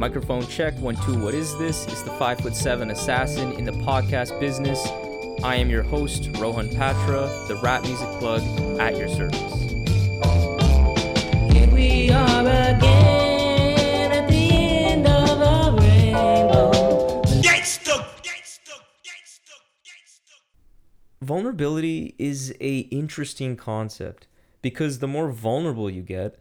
Microphone check, one, two, what is this? It's the five foot seven assassin in the podcast business. I am your host, Rohan Patra, the rap music plug at your service. Here we are again at the end of a rainbow. Vulnerability is a interesting concept because the more vulnerable you get,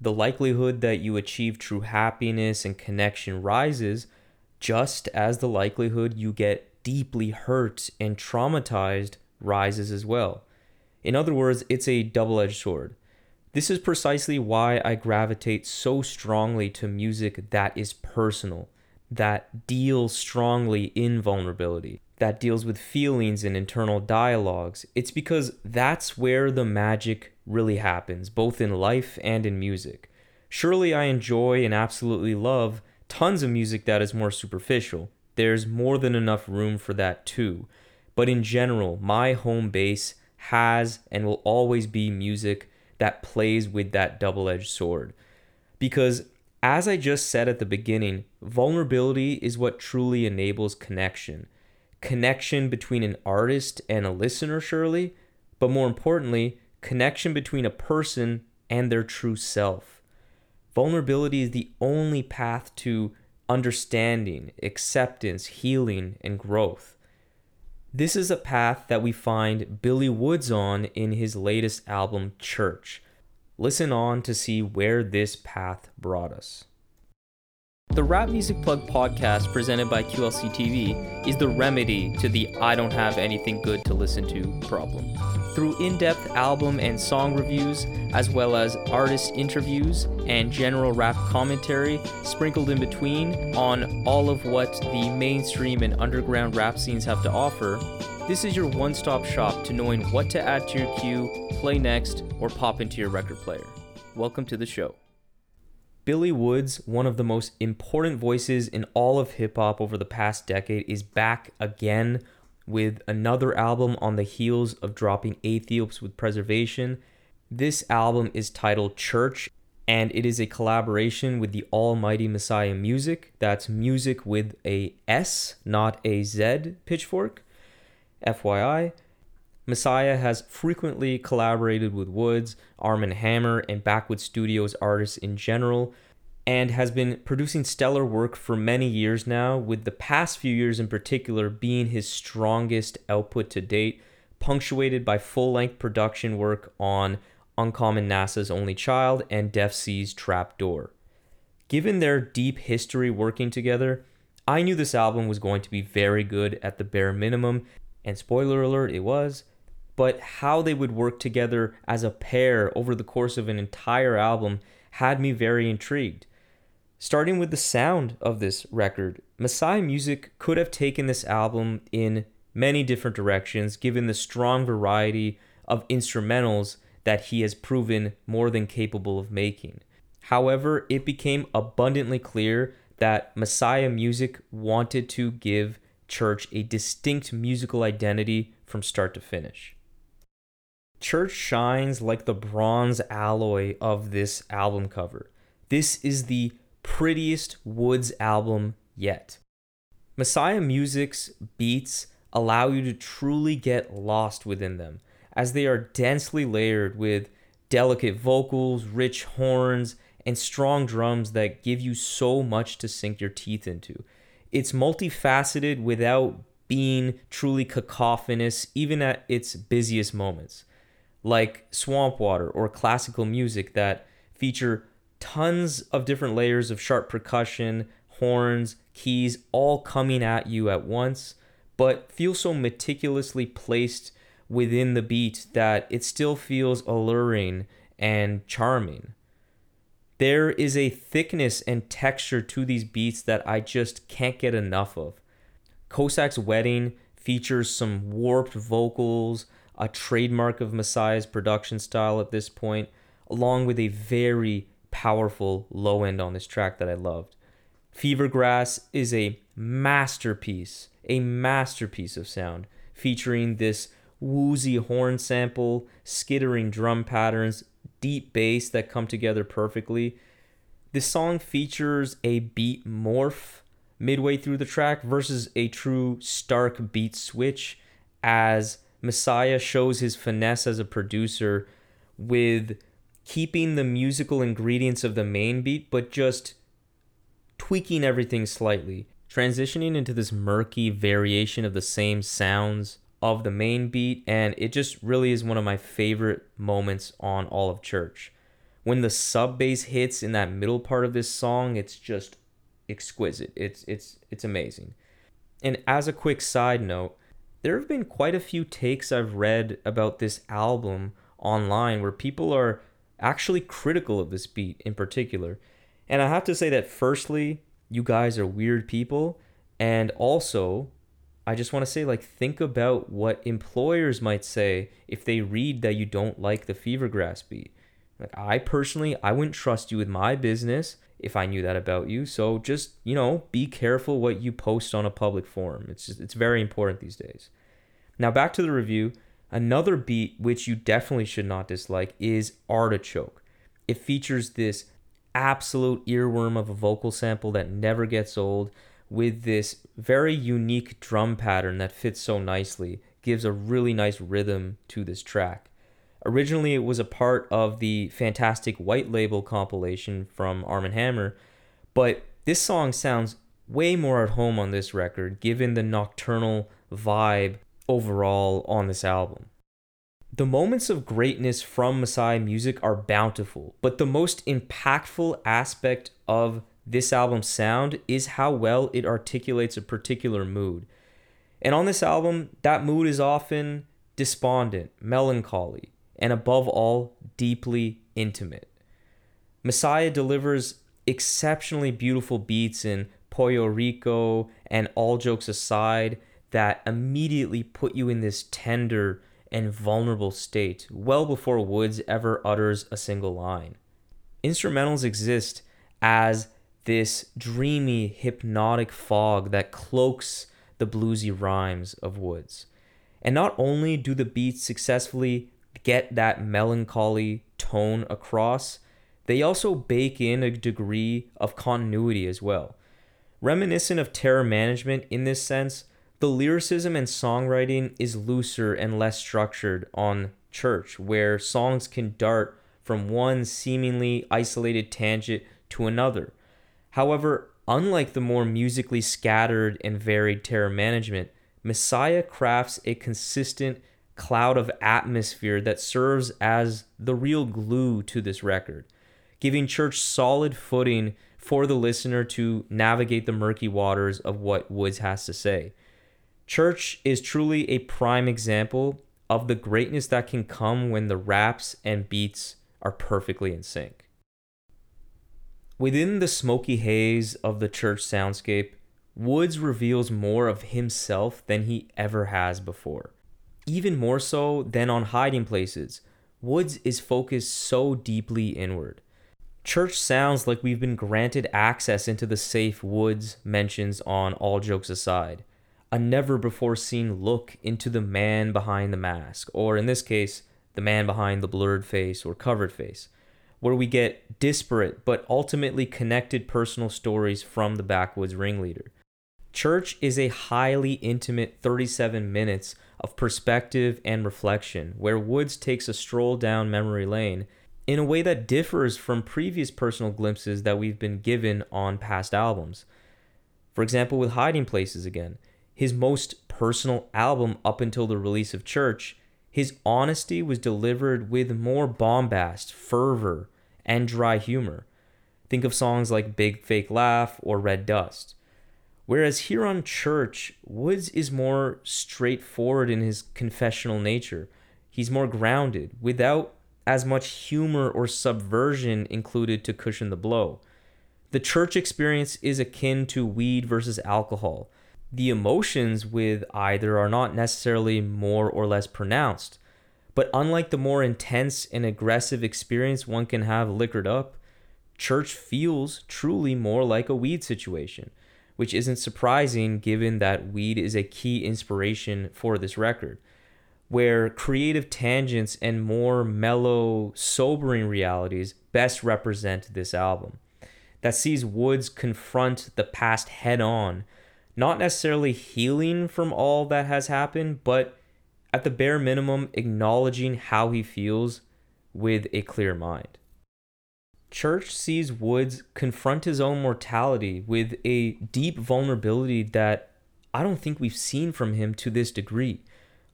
the likelihood that you achieve true happiness and connection rises, just as the likelihood you get deeply hurt and traumatized rises as well. In other words, it's a double edged sword. This is precisely why I gravitate so strongly to music that is personal, that deals strongly in vulnerability, that deals with feelings and internal dialogues. It's because that's where the magic really happens, both in life and in music. Surely I enjoy and absolutely love tons of music that is more superficial. There's more than enough room for that too. But in general, my home base has and will always be music that plays with that double edged sword. Because, as I just said at the beginning, vulnerability is what truly enables connection. Connection between an artist and a listener, surely, but more importantly, connection between a person and their true self. Vulnerability is the only path to understanding, acceptance, healing, and growth. This is a path that we find Billy Woods on in his latest album, Church. Listen on to see where this path brought us. The Rap Music Plug podcast presented by QLC TV is the remedy to the I don't have anything good to listen to problem. Through in depth album and song reviews, as well as artist interviews and general rap commentary sprinkled in between on all of what the mainstream and underground rap scenes have to offer, this is your one stop shop to knowing what to add to your queue, play next, or pop into your record player. Welcome to the show. Billy Woods, one of the most important voices in all of hip hop over the past decade, is back again with another album on the heels of dropping Aethiopes with Preservation. This album is titled Church, and it is a collaboration with the Almighty Messiah Musik. That's music with a S, not a Z pitchfork. FYI. Messiah has frequently collaborated with Woods, Arm & Hammer, and Backwoodz Studioz artists in general, and has been producing stellar work for many years now, with the past few years in particular being his strongest output to date, punctuated by full length production work on Uncommon NASA's Only Child and Defcee's Trapdoor. Given their deep history working together, I knew this album was going to be very good at the bare minimum, and spoiler alert, it was but how they would work together as a pair over the course of an entire album had me very intrigued. Starting with the sound of this record, Messiah Musik could have taken this album in many different directions given the strong variety of instrumentals that he has proven more than capable of making. However, it became abundantly clear that Messiah Musik wanted to give Church a distinct musical identity from start to finish. Church shines like the bronze alloy of this album cover. This is the prettiest Woods album yet. Messiah Musik's beats allow you to truly get lost within them, as they are densely layered with delicate vocals, rich horns, and strong drums that give you so much to sink your teeth into. It's multifaceted without being truly cacophonous, even at its busiest moments like Swamp Water or classical music that feature tons of different layers of sharp percussion, horns, keys, all coming at you at once, but feel so meticulously placed within the beat that it still feels alluring and charming. There is a thickness and texture to these beats that I just can't get enough of. Cossack's Wedding features some warped vocals, a trademark of Messiah's production style at this point, along with a very powerful low end on this track that I loved. Fevergrass is a masterpiece, a masterpiece of sound, featuring this woozy horn sample, skittering drum patterns, deep bass that come together perfectly. This song features a beat morph midway through the track versus a true stark beat switch as Messiah shows his finesse as a producer with keeping the musical ingredients of the main beat, but just tweaking everything slightly, transitioning into this murky variation of the same sounds of the main beat, and it just really is one of my favorite moments on all of church. When the sub bass hits in that middle part of this song, it's just exquisite. It's it's it's amazing. And as a quick side note, there have been quite a few takes I've read about this album online where people are actually critical of this beat in particular. And I have to say that firstly, you guys are weird people, and also I just want to say like think about what employers might say if they read that you don't like the fever grass beat. Like I personally, I wouldn't trust you with my business if I knew that about you. So just, you know, be careful what you post on a public forum. It's just, it's very important these days. Now back to the review. Another beat which you definitely should not dislike is Artichoke. It features this absolute earworm of a vocal sample that never gets old with this very unique drum pattern that fits so nicely, gives a really nice rhythm to this track. Originally, it was a part of the fantastic White Label compilation from Arm & Hammer, but this song sounds way more at home on this record given the nocturnal vibe overall on this album. The moments of greatness from Messiah Musik are bountiful, but the most impactful aspect of this album's sound is how well it articulates a particular mood. And on this album, that mood is often despondent, melancholy, and above all, deeply intimate. Messiah delivers exceptionally beautiful beats in Pollo Rico and All Jokes Aside that immediately put you in this tender and vulnerable state well before Woods ever utters a single line. Instrumentals exist as this dreamy, hypnotic fog that cloaks the bluesy rhymes of Woods. And not only do the beats successfully get that melancholy tone across, they also bake in a degree of continuity as well. Reminiscent of terror management in this sense, the lyricism and songwriting is looser and less structured on Church, where songs can dart from one seemingly isolated tangent to another. However, unlike the more musically scattered and varied terror management, Messiah crafts a consistent cloud of atmosphere that serves as the real glue to this record, giving Church solid footing for the listener to navigate the murky waters of what Woods has to say. Church is truly a prime example of the greatness that can come when the raps and beats are perfectly in sync. Within the smoky haze of the church soundscape, Woods reveals more of himself than he ever has before. Even more so than on hiding places, Woods is focused so deeply inward. Church sounds like we've been granted access into the safe Woods mentions on All Jokes Aside, a never before seen look into the man behind the mask, or in this case, the man behind the blurred face or covered face where we get disparate but ultimately connected personal stories from the Backwoodz ringleader. Church is a highly intimate 37 minutes of perspective and reflection, where Woods takes a stroll down memory lane in a way that differs from previous personal glimpses that we've been given on past albums. For example, with Hiding Places again, his most personal album up until the release of Church, his honesty was delivered with more bombast, fervor, and dry humor. Think of songs like Big Fake Laugh or Red Dust. Whereas here on Church, Woods is more straightforward in his confessional nature. He's more grounded, without as much humor or subversion included to cushion the blow. The church experience is akin to weed versus alcohol. The emotions with either are not necessarily more or less pronounced, but unlike the more intense and aggressive experience one can have liquored up, church feels truly more like a weed situation, which isn't surprising given that weed is a key inspiration for this record, where creative tangents and more mellow, sobering realities best represent this album. that sees Woods confront the past head on, not necessarily healing from all that has happened, but at the bare minimum, acknowledging how he feels with a clear mind. Church sees Woods confront his own mortality with a deep vulnerability that I don't think we've seen from him to this degree.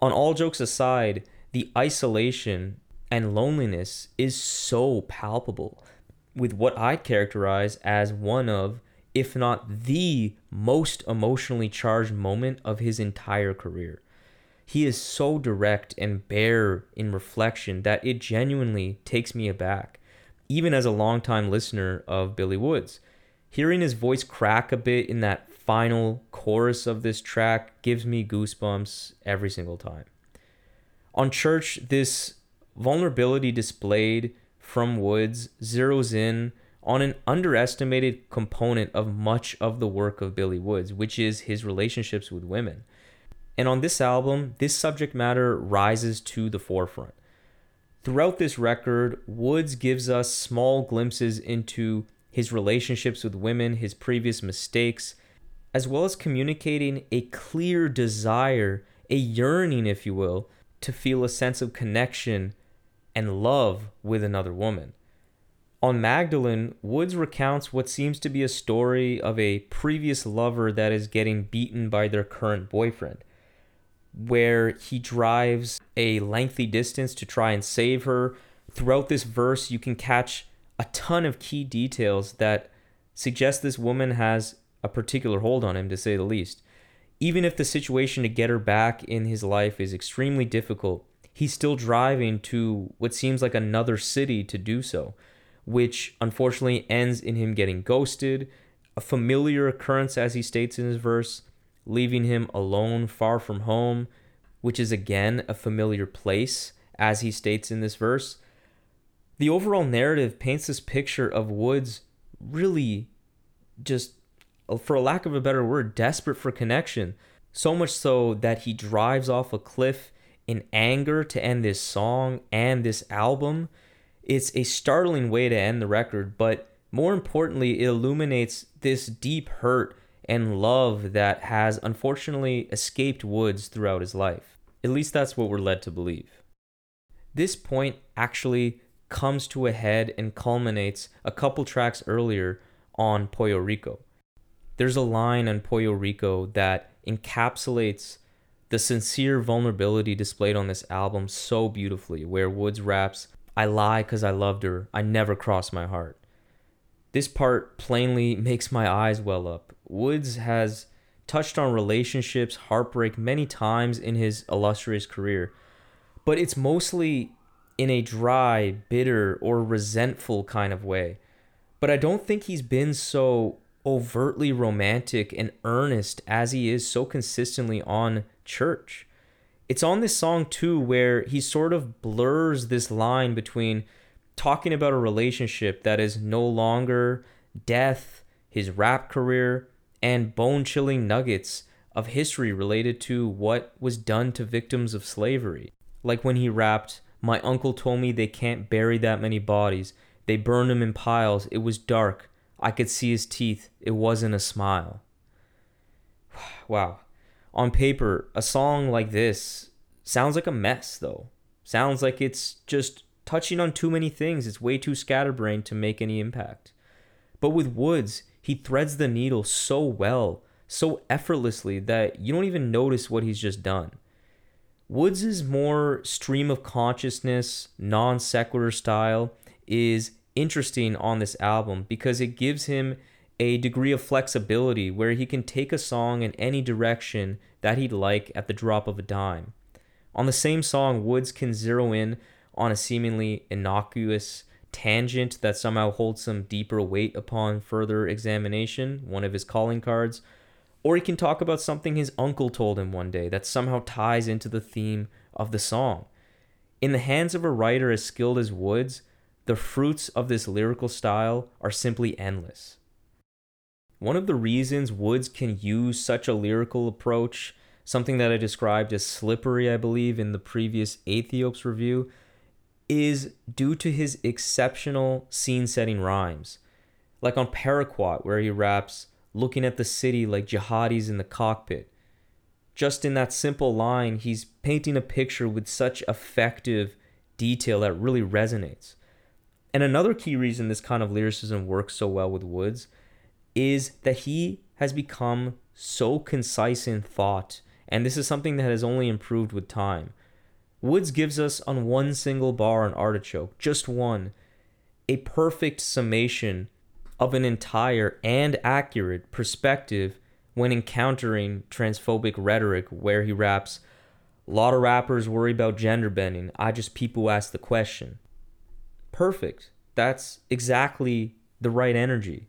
On all jokes aside, the isolation and loneliness is so palpable with what I'd characterize as one of, if not the most emotionally charged moment of his entire career. He is so direct and bare in reflection that it genuinely takes me aback, even as a longtime listener of Billy Woods. Hearing his voice crack a bit in that final chorus of this track gives me goosebumps every single time. On Church, this vulnerability displayed from Woods zeroes in on an underestimated component of much of the work of Billy Woods, which is his relationships with women. And on this album, this subject matter rises to the forefront. Throughout this record, Woods gives us small glimpses into his relationships with women, his previous mistakes, as well as communicating a clear desire, a yearning, if you will, to feel a sense of connection and love with another woman. On Magdalene, Woods recounts what seems to be a story of a previous lover that is getting beaten by their current boyfriend, where he drives a lengthy distance to try and save her. Throughout this verse, you can catch a ton of key details that suggest this woman has a particular hold on him, to say the least. Even if the situation to get her back in his life is extremely difficult, he's still driving to what seems like another city to do so, which unfortunately ends in him getting ghosted, a familiar occurrence as he states in his verse, leaving him alone far from home, which is again a familiar place as he states in this verse. The overall narrative paints this picture of Woods really just, for lack of a better word, desperate for connection. So much so that he drives off a cliff in anger to end this song and this album. It's a startling way to end the record, but more importantly, it illuminates this deep hurt and love that has unfortunately escaped Woods throughout his life. At least that's what we're led to believe. This point actually comes to a head and culminates a couple tracks earlier on Pollo Rico. There's a line on Pollo Rico that encapsulates the sincere vulnerability displayed on this album so beautifully, where Woods raps, I lie because I loved her, I never crossed my heart. This part plainly makes my eyes well up. Woods has touched on relationships, heartbreak many times in his illustrious career, but it's mostly in a dry, bitter, or resentful kind of way. But I don't think he's been so overtly romantic and earnest as he is so consistently on church. It's on this song too where he sort of blurs this line between talking about a relationship that is no longer death, his rap career, and bone chilling nuggets of history related to what was done to victims of slavery. Like when he rapped, My uncle told me they can't bury that many bodies. They burned them in piles. It was dark. I could see his teeth. It wasn't a smile. Wow. On paper, a song like this sounds like a mess, though. Sounds like it's just touching on too many things. It's way too scatterbrained to make any impact. But with Woods, he threads the needle so well, so effortlessly that you don't even notice what he's just done. Woods' more stream of consciousness, non sequitur style is interesting on this album because it gives him a degree of flexibility where he can take a song in any direction that he'd like at the drop of a dime. On the same song, Woods can zero in on a seemingly innocuous tangent that somehow holds some deeper weight upon further examination, one of his calling cards, or he can talk about something his uncle told him one day that somehow ties into the theme of the song. In the hands of a writer as skilled as Woods, the fruits of this lyrical style are simply endless. One of the reasons Woods can use such a lyrical approach, something that I described as slippery, I believe, in the previous Aethiopes review, is due to his exceptional scene setting rhymes. Like on Paraquat, where he raps, looking at the city like jihadis in the cockpit. Just in that simple line, he's painting a picture with such effective detail that really resonates. And another key reason this kind of lyricism works so well with Woods is that he has become so concise in thought, and this is something that has only improved with time. Woods gives us on one single bar on Artichoke, just one, a perfect summation of an entire and accurate perspective when encountering transphobic rhetoric, where he raps, A lot of rappers worry about gender bending. I just people ask the question. Perfect. That's exactly the right energy.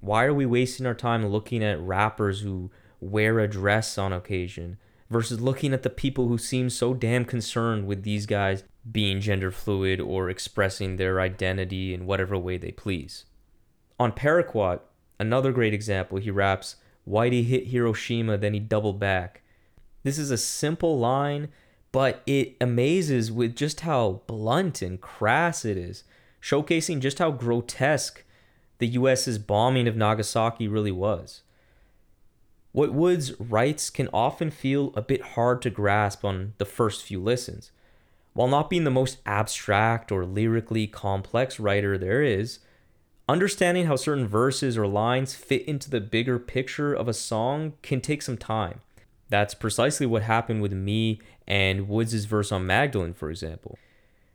Why are we wasting our time looking at rappers who wear a dress on occasion versus looking at the people who seem so damn concerned with these guys being gender fluid or expressing their identity in whatever way they please? On Paraquat, another great example, he raps, Whitey hit Hiroshima, then he doubled back. This is a simple line, but it amazes with just how blunt and crass it is, showcasing just how grotesque the US's bombing of Nagasaki really was. What Woods writes can often feel a bit hard to grasp on the first few listens. While not being the most abstract or lyrically complex writer there is, understanding how certain verses or lines fit into the bigger picture of a song can take some time. That's precisely what happened with me and Woods' verse on Magdalene, for example.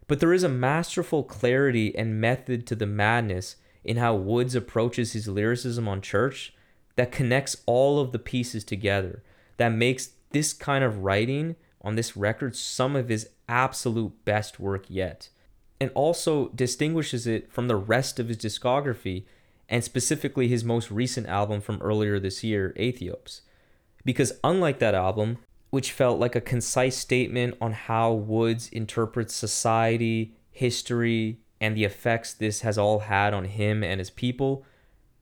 But there is a masterful clarity and method to the madness in how Woods approaches his lyricism on church that connects all of the pieces together, that makes this kind of writing on this record some of his absolute best work yet, and also distinguishes it from the rest of his discography and specifically his most recent album from earlier this year, Aethiopes. Because unlike that album, which felt like a concise statement on how Woods interprets society, history, and the effects this has all had on him and his people,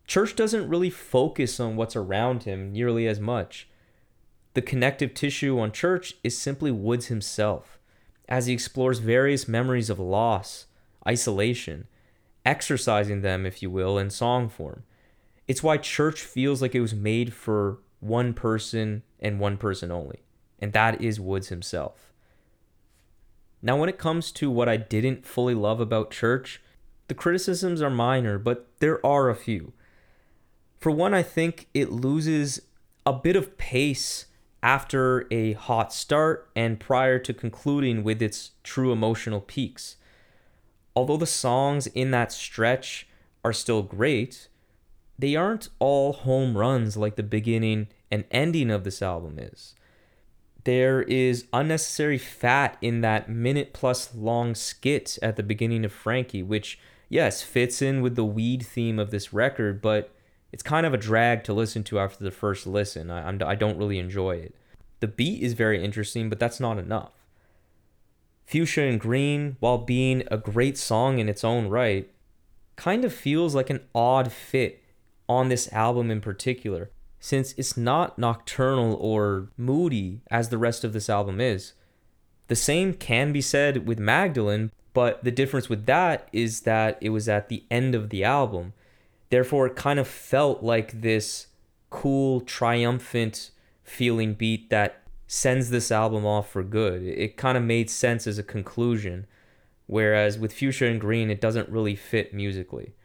Church doesn't really focus on what's around him nearly as much. The connective tissue on Church is simply Woods himself, as he explores various memories of loss, isolation, exercising them, if you will, in song form. It's why Church feels like it was made for one person and one person only, and that is Woods himself. Now, when it comes to what I didn't fully love about Church, the criticisms are minor, but there are a few. For one, I think it loses a bit of pace after a hot start and prior to concluding with its true emotional peaks. Although the songs in that stretch are still great, they aren't all home runs like the beginning and ending of this album is there is unnecessary fat in that minute plus long skit at the beginning of Frankie, which, yes, fits in with the weed theme of this record, but it's kind of a drag to listen to after the first listen. I, I'm, I don't really enjoy it. The beat is very interesting, but that's not enough. Fuchsia and Green, while being a great song in its own right, kind of feels like an odd fit on this album in particular since it's not nocturnal or moody as the rest of this album is. The same can be said with Magdalene, but the difference with that is that it was at the end of the album. Therefore, it kind of felt like this cool, triumphant feeling beat that sends this album off for good. It kind of made sense as a conclusion, whereas with Fuchsia and Green, it doesn't really fit musically.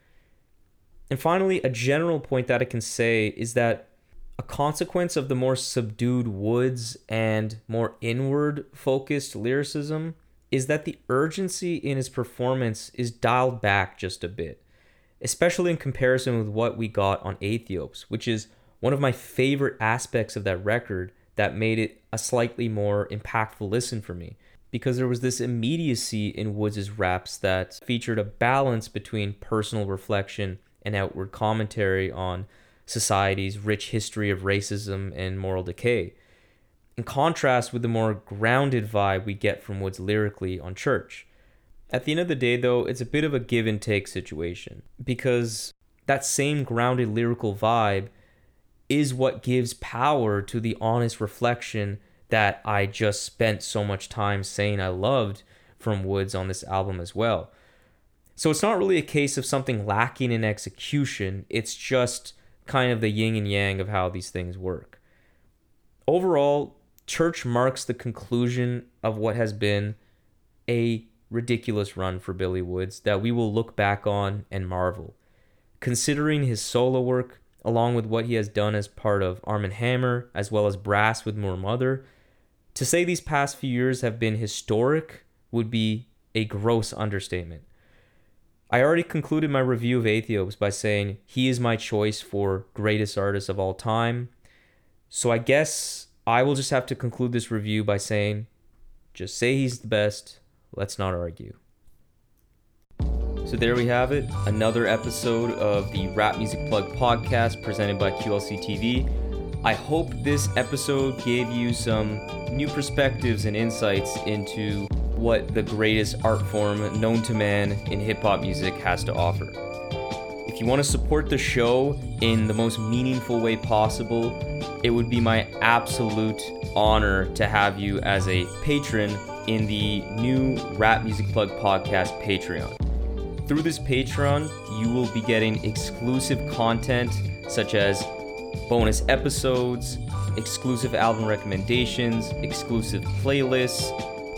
And finally, a general point that I can say is that a consequence of the more subdued Woods and more inward focused lyricism is that the urgency in his performance is dialed back just a bit, especially in comparison with what we got on Aethiopes, which is one of my favorite aspects of that record that made it a slightly more impactful listen for me because there was this immediacy in Woods' raps that featured a balance between personal reflection and outward commentary on society's rich history of racism and moral decay, in contrast with the more grounded vibe we get from Woods lyrically on Church. At the end of the day, though, it's a bit of a give and take situation because that same grounded lyrical vibe is what gives power to the honest reflection that I just spent so much time saying I loved from Woods on this album as well. So it's not really a case of something lacking in execution, it's just kind of the yin and yang of how these things work. Overall, Church marks the conclusion of what has been a ridiculous run for Billy Woods that we will look back on and marvel. Considering his solo work, along with what he has done as part of Arm & Hammer, as well as Brass with Moor Mother, to say these past few years have been historic would be a gross understatement. I already concluded my review of Aethiopes by saying he is my choice for greatest artist of all time. So I guess I will just have to conclude this review by saying just say he's the best. Let's not argue. So there we have it, another episode of the Rap Music Plug podcast presented by QLC TV. I hope this episode gave you some new perspectives and insights into what the greatest art form known to man in hip hop music has to offer. If you want to support the show in the most meaningful way possible, it would be my absolute honor to have you as a patron in the new Rap Music Plug podcast Patreon. Through this Patreon, you will be getting exclusive content such as bonus episodes, exclusive album recommendations, exclusive playlists,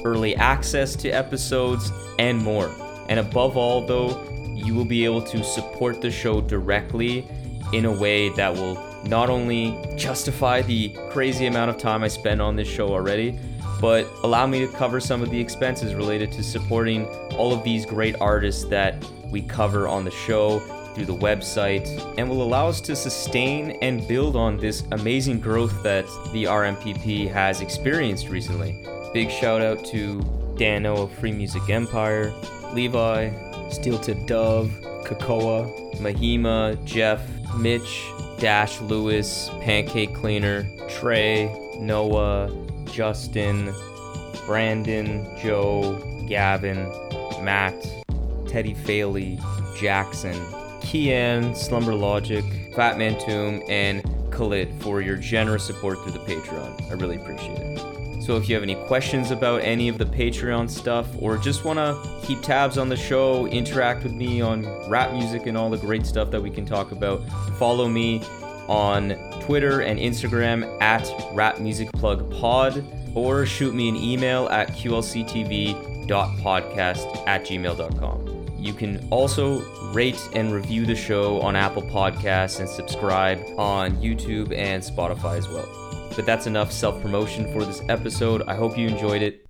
early access to episodes, and more. And above all, though, you will be able to support the show directly in a way that will not only justify the crazy amount of time I spend on this show already, but allow me to cover some of the expenses related to supporting all of these great artists that we cover on the show through the website and will allow us to sustain and build on this amazing growth that the RMPP has experienced recently. Big shout out to Dano of Free Music Empire, Levi, Steel Tip Dove, Kakoa, Mahima, Jeff, Mitch, Dash Lewis, Pancake Cleaner, Trey, Noah, Justin, Brandon, Joe, Gavin, Matt, Teddy Faley, Jackson, Kian, Slumber Logic, Fatman Tomb, and Khalid for your generous support through the Patreon. I really appreciate it. So if you have any questions about any of the Patreon stuff or just want to keep tabs on the show, interact with me on rap music and all the great stuff that we can talk about, follow me on Twitter and Instagram at rapmusicplugpod or shoot me an email at qlctv.podcast at gmail.com. You can also rate and review the show on Apple Podcasts and subscribe on YouTube and Spotify as well. But that's enough self promotion for this episode. I hope you enjoyed it.